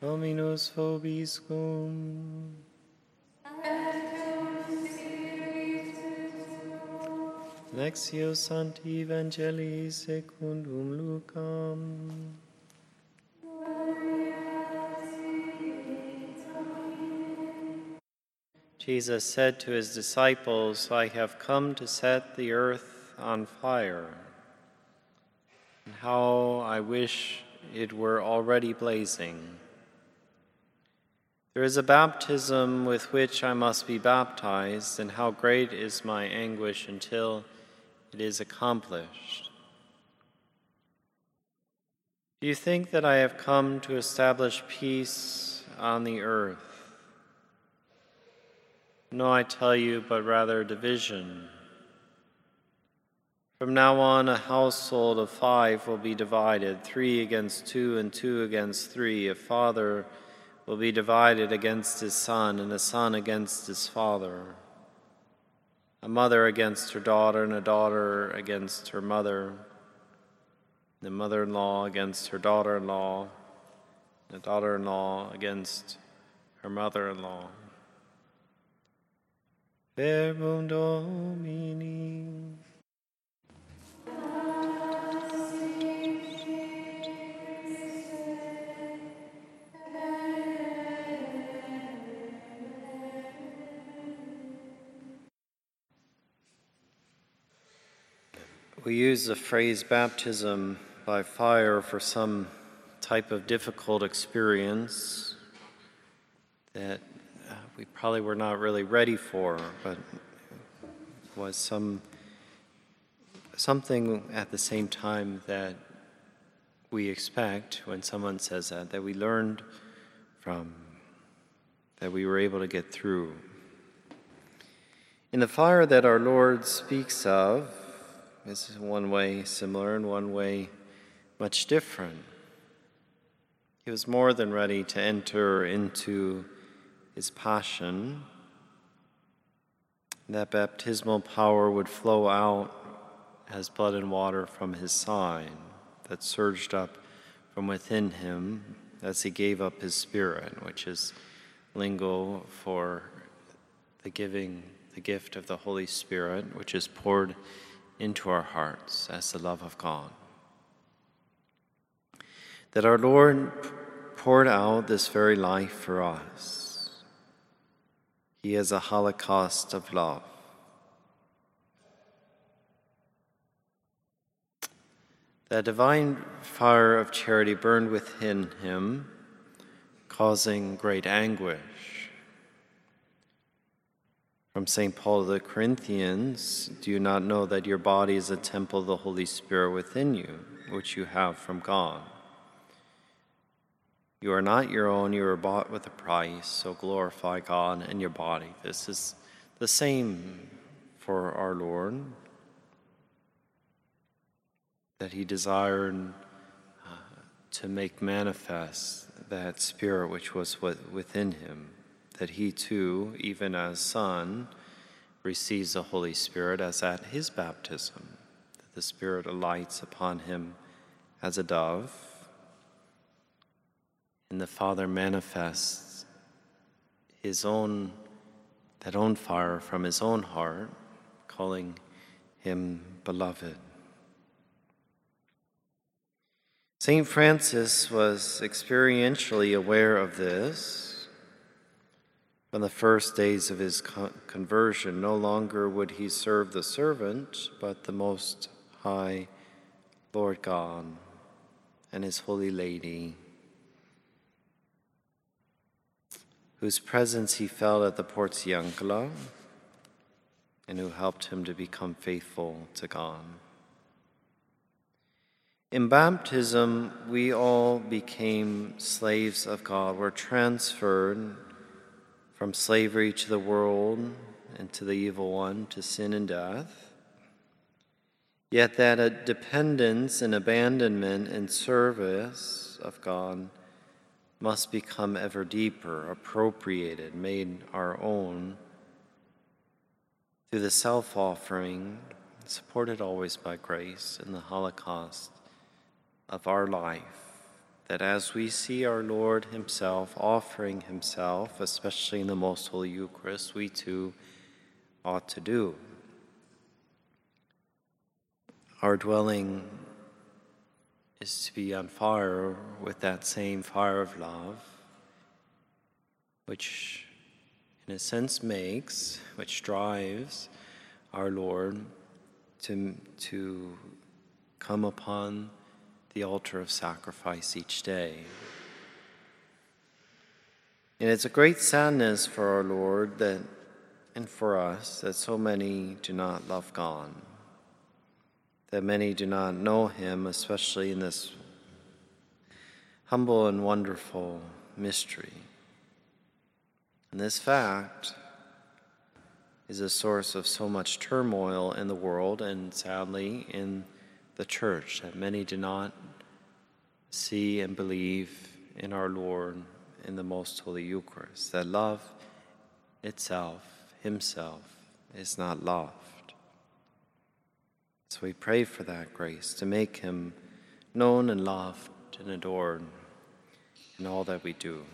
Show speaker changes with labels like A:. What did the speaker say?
A: Dominus vobiscum. Lectio Sancti Evangelii secundum Lucam. Jesus said to his disciples, I have come to set the earth on fire. And how I wish it were already blazing. There is a baptism with which I must be baptized, and how great is my anguish until it is accomplished. Do you think that I have come to establish peace on the earth? No, I tell you, but rather division. From now on, a household of five will be divided three against two, and two against three. A father will be divided against his son, and a son against his father. A mother against her daughter, and a daughter against her mother. The mother in law against her daughter in law, the daughter in law against her mother in law. Verbum Domini. We use the phrase baptism by fire for some type of difficult experience that uh, we probably were not really ready for, but was some something at the same time that we expect when someone says that, that we learned from, that we were able to get through. In the fire that our Lord speaks of, is one way similar and one way much different. He was more than ready to enter into his passion, that baptismal power would flow out as blood and water from his side that surged up from within him as he gave up his spirit, which is lingo for the giving, the gift of the Holy Spirit, which is poured into our hearts as the love of God. That our Lord poured out this very life for us he is a holocaust of love. The divine fire of charity burned within him, causing great anguish. From St. Paul to the Corinthians, do you not know that your body is a temple of the Holy Spirit within you, which you have from God? You are not your own, you are bought with a price, so glorify God in your body. This is the same for our Lord, that He desired uh, to make manifest that Spirit which was within Him, that He too, even as Son, receives the Holy Spirit as at His baptism, that the Spirit alights upon Him as a dove and the Father manifests his own, that own fire from his own heart, calling him beloved. St. Francis was experientially aware of this. From the first days of his conversion, no longer would he serve the servant, but the Most High Lord God and His Holy Lady. whose presence he felt at the Portiuncula and who helped him to become faithful to God. In baptism, we all became slaves of God. We're transferred from slavery to the world and to the evil one, to sin and death. Yet that a dependence and abandonment and service of God must become ever deeper, appropriated, made our own through the self offering, supported always by grace in the holocaust of our life that as we see our Lord Himself offering Himself, especially in the Most Holy Eucharist, we too ought to do. Our dwelling is to be on fire with that same fire of love, which in a sense makes, which drives our Lord to, to come upon the altar of sacrifice each day. And it's a great sadness for our Lord that, and for us that so many do not love God, that many do not know Him, especially in this humble and wonderful mystery. And this fact is a source of so much turmoil in the world and sadly in the church that many do not see and believe in our Lord in the most holy Eucharist, that love itself, Himself, is not loved. So we pray for that grace to make Him known and loved and adored in all that we do.